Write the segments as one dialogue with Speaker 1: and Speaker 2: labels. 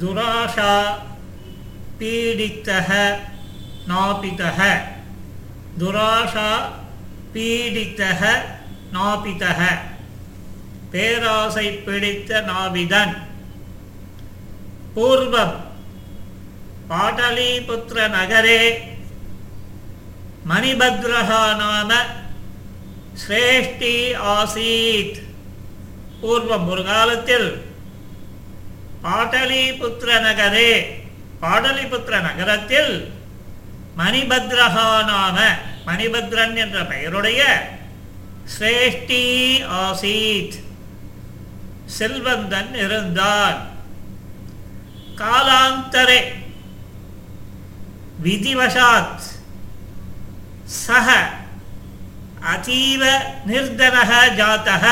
Speaker 1: துராஷா பீடித்தக நாபிதக. துராஷா பீடித்தக நாபிதக. பேராசை பிடித்த நாபிதன். பூர்வம். பாடலிபுத்திர நகரே. மணிபத்ரஹா நாம ஸ்ரேஷ்டி ஆசீத். பூர்வம் ஒரு காலத்தில் பாடலிபுத்திர நகரே பாடலிபுத்திர நகரத்தில் மணிபத்ரஹா நாம மணிபத்ரன் என்ற பெயருடைய சிரேஷ்டி ஆசீத் செல்வந்தன் இருந்தான். காலாந்தரே. விதிவசாத் சக அதீவ நிர்தனக ஜாத்தக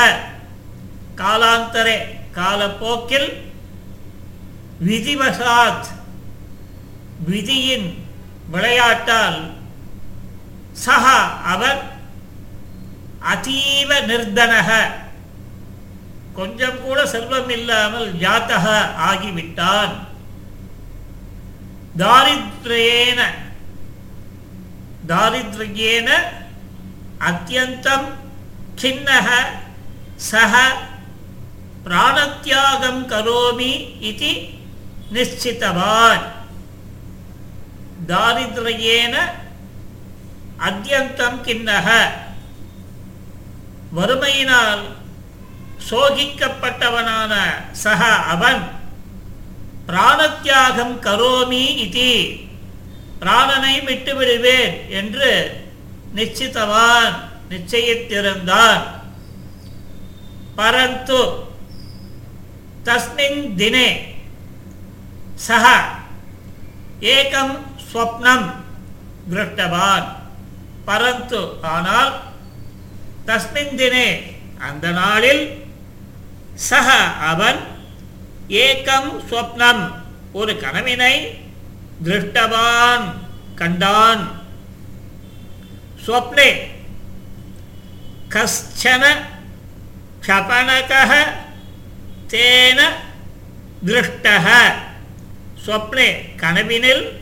Speaker 1: காலாந்தரே காலப்போக்கில் விதிவசாத் விதியின் விளையாட்டால் சஹா அவர் அதீவ நிர்தனக. கொஞ்சம் கூட செல்வம் இல்லாமல் ஜாத்தக ஆகிவிட்டான். தாரித்ரேன தாரித்ரியேன அத்தியந்தம் கிண்ணக சக பிராணத்தியாகம் கரோமி இது நிச்சித்தவான். தாரித்ரயேன அத்தியந்தம் கிண்ணக வறுமையினால் சோகிக்கப்பட்டவனான சக அவன். பிராணத்தியாகம் கரோமி இதி. பிராணனை விட்டுவிடுவேன் என்று நிச்சித்தவான் நிச்சயித்திருந்தான். பரந்து தஸ்மின் தினே சக ஏகம் ஸ்வப்னம் திருஷ்டவான் பரந்து ஆனால் தஸ்மின் தினே அந்த நாளில் சக அவன் ஏகம் ஸ்வப்னம் ஒரு கனவினை திருஷ்டவான் கண்டான் ஸ்வப்னே கஷ்டன க்ஷபணகः தேன திருஷ்டः ஸ்வப்னே கனவினில்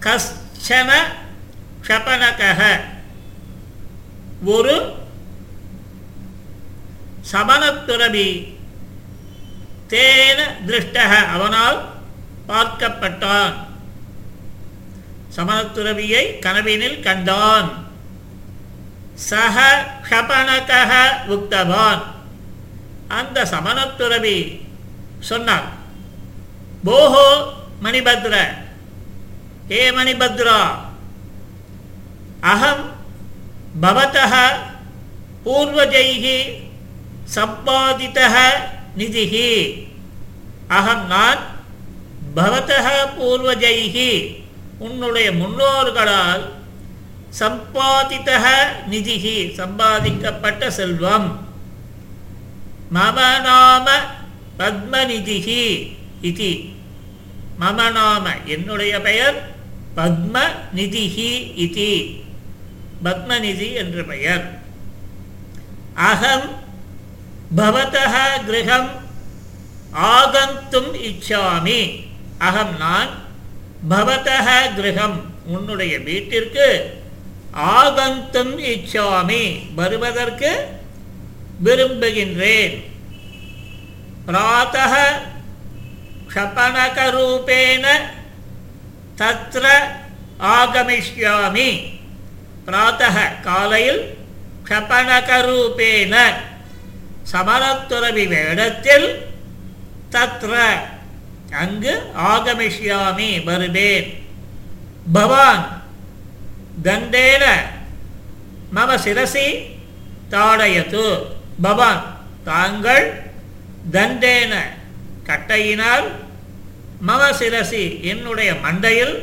Speaker 1: கஷ்டன க்ஷபணகः ஒரு சமணத்துறவி தேன திருஷ்டக. அவனால் பார்க்கப்பட்டான். சமணத்துறவியை கனவினில் கண்டான். சக க்ஷபணக உக்தவான். அந்த சமணத்துறவி சொன்னான் போஹோ மணிபத்ர ஹே மணிபத்ரா அகம் பவத்தः பூர்வஜைः சம்பாதித்தः நிதிः அகம் நான் பவத்தः பூர்வஜைः உன்னுடைய முன்னோர்களால் சம்பாதித்தः நிதிः சம்பாதிக்கப்பட்ட செல்வம் மம நாம பத்மநிதிः இது மம நாம என்னுடைய பெயர் பத்மநிதிஹி இது பத்மநிதி என்ற பெயர்। அகம் பவதக கிரகம் ஆகந்தும் இச்சாமி। அகம் நான் பவதக கிரகம் உன்னுடைய வீட்டிற்கு ஆகந்தும் இச்சாமி வருவதற்கு விரும்புகின்றேன்। பிராத்த க்ஷபணகரூபேண தத்ர ஆகமிஷ்யாமி. பிராத்தः காலையில் க்ஷபணகரூபேன சமரத்துறவி வேடத்தில் தத்ர அங்கு ஆகமிஷ்யாமி வருவேன். பவான் தண்டேன மம சிரசி தாடயத்து. பவான் தாங்கள் தண்டேன கட்டையினால் மம சிரசி என்னுடைய மண்டையில்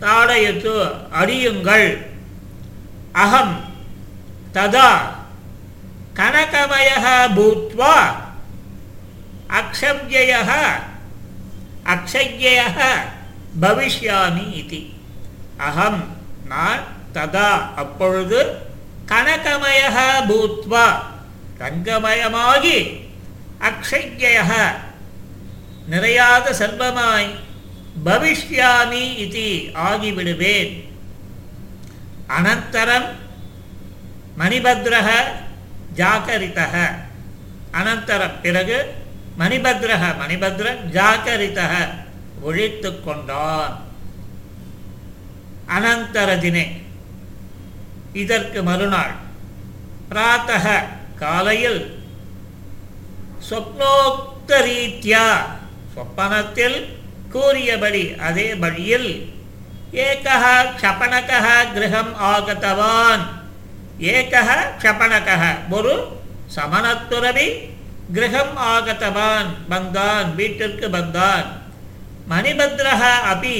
Speaker 1: தாடயத்து அறியுங்கள் அகம். ததா. கனகமய பூத்வா. அக்ஷவ்யய அக்ஷய்ய பவிஷ்யாமி இது. அகம். நான் ததா. அப்பொழுது கனகமய பூத்வா. ரங்கமயமாகி அக்ஷய்ய நிறையாத செல்வமாய் பவிஷ்யாமி இது ஆகிவிடுவேன். அனந்தரம் மணிபத்ரக ஜாகரிதக. அனந்தரம் பிறகு மணிபத்ரக மணிபத்ரன் ஜாகரிதக ஒழித்து கொண்டான். அனந்தர தினே இதற்கு மறுநாள். பிராத்தக காலையில் சொப்னோக்த ரீத்யா சொப்பனத்தில் கூறியபடி அதே வழியில் ஏகா க்ஷபணக கிரகம் ஆகத்தவான். ஏகா க்ஷபணக ஒரு சமணத்துறவி கிரகம் ஆகத்தவான் வந்தான் வீட்டிற்கு வந்தான். மணிபத்ரஹா அபி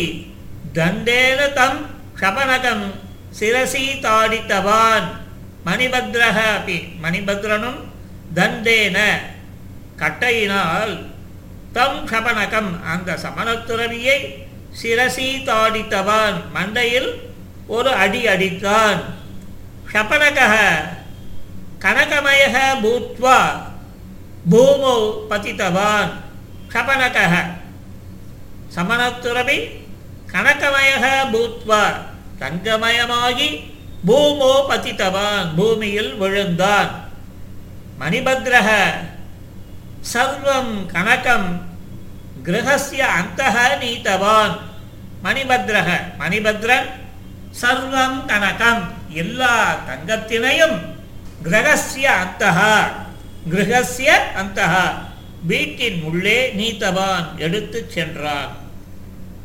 Speaker 1: தண்டேன தம் க்ஷபணகம் சிரசி தாடித்தவான். மணிபத்ரஹ அபி மணிபத்ரனும் தண்டேன. கட்டையினால் தம் க்ஷபணகம் அந்த சமணத்துறவியை சிரசி தாடித்தவான் மண்டையில் ஒரு அடி அடித்தான். ஷபனக கனகமயக பூத்வா பூமோ பதித்தவான். ஷபனக சமணத்துறவி கனகமயக பூத்வா தங்கமயமாகி பூமோ பதித்தவான். பூமியில் விழுந்தான். மணிபத்ரக சர்வம் கனகம் கிரகசிய அந்தः நீத்தவான் மணிபத்ரக மணிபத்ரன் சர்வம் கனகம். எல்லா தங்கத்தினையும் கிரகசிய அந்தः கிரகசிய அந்தः வீட்டின் உள்ளே நீத்தவான் எடுத்து சென்றான்.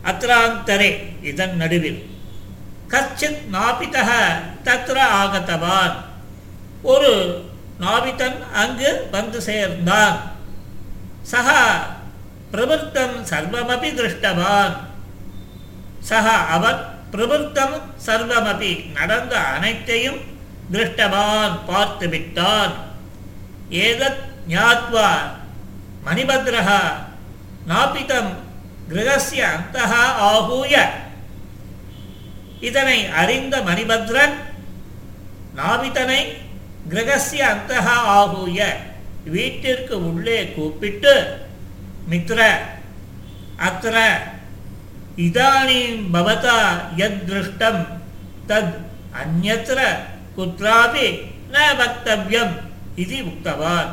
Speaker 1: அத்ராந்தரே இதன் நடுவில். கச்சித் நாபிதः தத்ர ஆகத்தவான் ஒரு நாபிதன் அங்கு வந்து சேர்ந்தான். சக பிரவருத்தம் சர்வமபி திருஷ்டவான். சக அவர் பிரவருத்தம் சர்வமபி நடந்த அனைத்தையும் திருஷ்டவான் பார்த்து விட்டான். ஏதத் ஞாத்வா மணிபத்ரः நாபிதம் கிரகசிய அந்தः ஆகூய. இதனை அறிந்த மணிபத்ரன் நாபிதனை கிரகசிய அந்தः ஆகூய. வீட்டிற்கு உள்ளே கூப்பிட்டு மித்ர அத்திர இதானீம் பவதா யத் திருஷ்டம் தத் அந்நத்திர குற்றாபி ந வக்தவியம் இது உக்தவான்.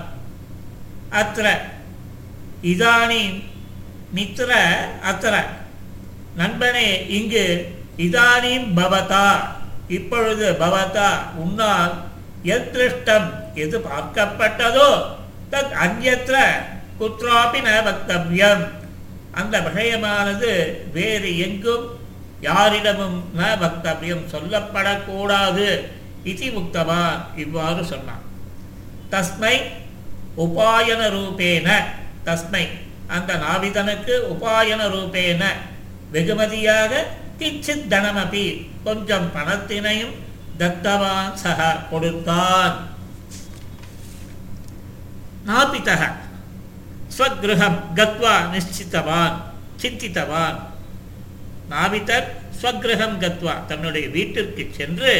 Speaker 1: அத்திர இதானீம் மித்ர அத்திர நண்பனே இங்கு இதானீம் பவதா இப்பொழுது பவதா உன்னால் எத் திருஷ்டம் எது பார்க்கப்பட்டதோ தத் அந்யத்ர குற்றாபி ந வக்தவ்யம். அந்த விஷயமானது வேறு எங்கும் யாரிடமும் ந வக்தவ்யம் சொல்லப்படக்கூடாது இது முக்தவான் இவ்வாறு சொன்னான். தஸ்மை உபாயன ரூபேன. தஸ்மை அந்த நாவிதனுக்கு உபாயன ரூபேன. வெகுமதியாக கிச்சித் தனமபி கொஞ்சம் பணத்தினையும் தத்தவான் சக கொடுத்தான். நாபிதः ஸ்வகிருஹம் கத்வா நிச்சித்தவான் சிந்தித்தவான் நாவிதர் ஸ்வகிருஹம் கத்வா தன்னுடைய வீட்டிற்கு சென்று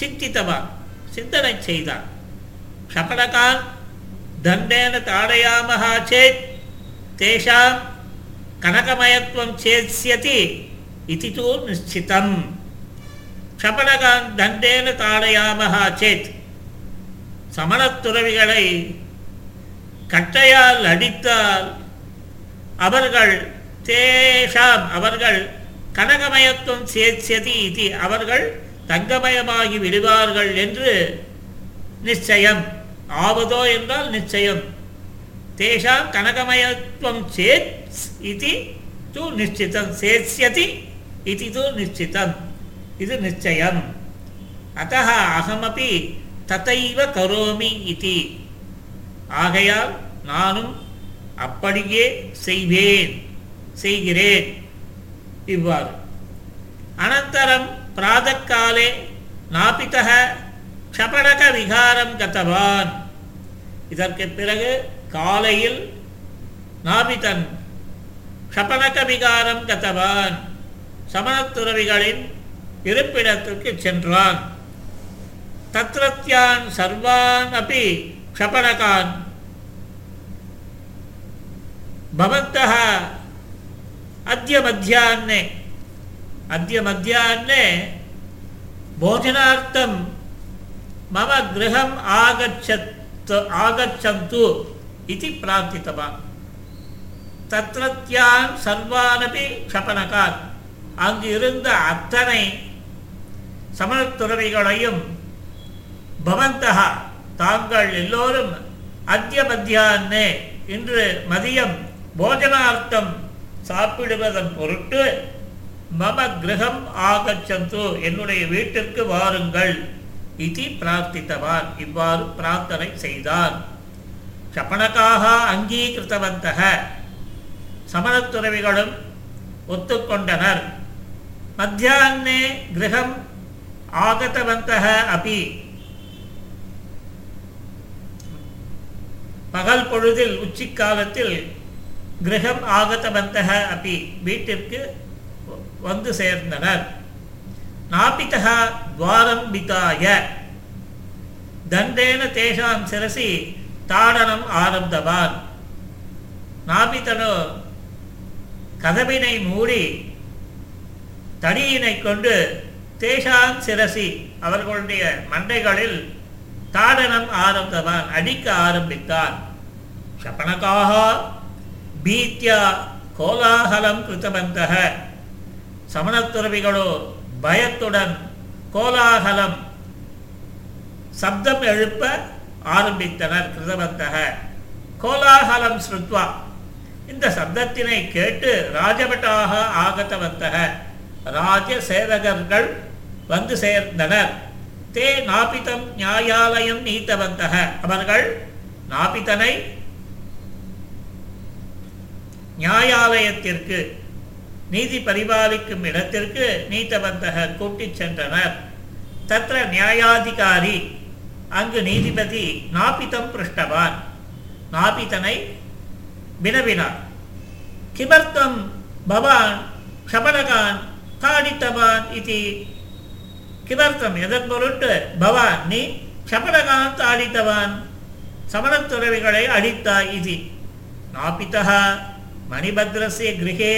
Speaker 1: சிந்தித்தவான் சிந்தனை செய்தான் ஷபடகான் தண்டேன தாடயாமः சேத் தேஷாம் கனகமயத்துவம் சேத்ஸ்யதி இதி தூ நிச்சிதம் ஷபடகான் தண்டேன தாடயாமः சேத் சமணத்துறவிகளை கட்டையால் அடித்தால் அவர்கள் தேஷாம் அவர்கள் கனகமயத்துவம் சேத்யதி இது. அவர்கள் தங்கமயமாகி விடுவார்கள் என்று நிச்சயம். ஆவதோ என்றால் நிச்சயம். தேஷாம் கனகமயத்துவம் சேத் இது தூ நிச்சிதம் சேத்யதி இது தூ நிச்சிதம் இது நிச்சயம். அத்த அகமபி ததைவ கரோமி இது. ஆகையால் நானும் அப்படியே செய்வேன் செய்கிறேன். இவ்வாறு. அனந்தரம் பிராதக்காலே நாபிதக க்ஷபடக விகாரம் கத்தவான் இதற்கு பிறகு காலையில் நாபிதன் க்ஷபணக விகாரம் கத்தவான் சமணத்துறவிகளின் இருப்பிடத்திற்கு சென்றான். தத்ரத்யான் சர்வான் அப்படி க்ஷபணகான் भवन्तः अद्य मध्याह्ने अद्य मध्याह्ने भोजनार्थं मम गृहम् आगच्छत् आगच्छन्तु इति प्रार्थितवान् தத்ரத்யான் சர்வானபி க்ஷபனகான் அங்கு இருந்த அத்தனை சமணத்துறவிகளையும் பவந்தகா தாங்கள் எல்லோரும் அத்திய மத்தியான்னே இன்று மதியம் போஜனார்த்தம் சாப்பிடுவதன் பொருட்டு மம கிரகம் ஆகச்சந்து என்னுடைய வீட்டிற்கு வாருங்கள். இது பிரார்த்தித்தவான். இவ்வாறு பிரார்த்தனை செய்தான். சபணக்காக அங்கீகிருத்தவந்தக. சமணத்துறவிகளும் ஒத்துக்கொண்டனர். மத்தியான்னே கிரகம் ஆகத்தவந்தக அபி. பகல் பொழுதில் உச்சிக்காலத்தில் கிரகம் ஆகத்தவந்தக அப்பி வீட்டிற்கு வந்து சேர்ந்தனர். நாபிதः துவாரம்பிதாய. தண்டேன தேஷாம் சிரசி தாடனம் ஆரம்பவான் நாபிதனோ கதவினை மூடி தடியினை கொண்டு தேஷாம் சிரசி அவர்களுடைய மண்டைகளில் தாடனம் ஆரம்பவான் அடிக்க ஆரம்பித்தான். ஷபணக்காக பீத்தியா கோலாகலம் கிருத்தவந்தக சமணத்துறவிகளோ பயத்துடன் கோலாகலம் சப்தம் எழுப்ப ஆரம்பித்தனர் கிருதவந்தக கோலாகலம் ஸ்ருத்வா. இந்த சப்தத்தினை கேட்டு ராஜபட்டாக ஆகத்தவந்தக. ராஜ சேவகர்கள் வந்து சேர்ந்தனர். தே நாபிதம் நியாயாலயம் நீத்தவந்தக. அவர்கள் நாபிதனை நியாயாலயத்திற்கு நீதி பரிபாலிக்கும் இடத்திற்கு நீத்தவந்தக கூட்டிச் சென்றனர். தத்ர நியாயாதிகாரி அங்கு நீதிபதி நாபிதம் பிருஷ்டவான். நாபிதனை வினவினார். கிமர்த்தம் பவான் க்ஷபனகான் காடித்தவான் இது கிமர்த்தம் எதன் பொருட்டு பவான் நீ க்ஷபனகான் தாடித்தவான் சமணத்துறவிகளை அடித்தாய் இது. நாபிதா மணிபத்ரஸ்ய கிரகே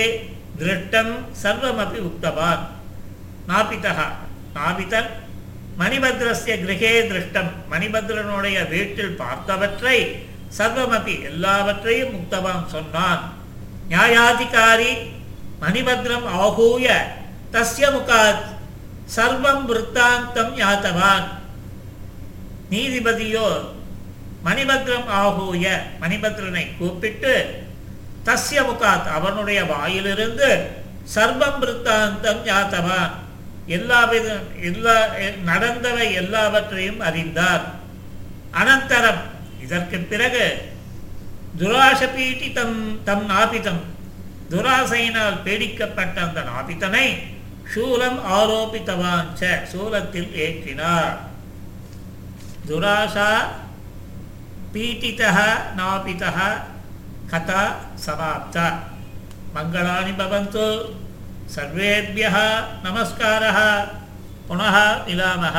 Speaker 1: திருஷ்டம் சர்வமபி உக்தவான். நாபிதா நாபிதன் மணிபத்ரஸ்ய கிரகே திருஷ்டம். மணிபத்ரனுடைய வீட்டில் பார்த்தவற்றை சர்வமபி எல்லாவற்றையும் முக்தவான் சொன்னான். நியாயாதிகாரி மணிபத்ரம் ஆகூய தஸ்ய முகாத் சர்வம் விற்த்தாந்தம் யாத்தவான் நீதிபதியோ மணிபத்ரம் ஆகூய மணிபத்ரனை கூப்பிட்டு தஸ்ய முகாத் அவனுடைய வாயிலிருந்து சர்வம் விற்த்தாந்தம் யாத்தவான் எல்லா எல்லா நடந்தவை எல்லாவற்றையும் அறிந்தார். அனந்தரம் இதற்கு பிறகு துராசபீட்டி தம் தம் நாபிதம். துராசையினால் பீடிக்கப்பட்ட அந்த நாபிதனை शूलम् आरोपित शूल दुराशा पीटितः नापितः कथा समाप्ता। मङ्गलानि भवन्तु। सर्वेभ्यः पुनः मिलामः।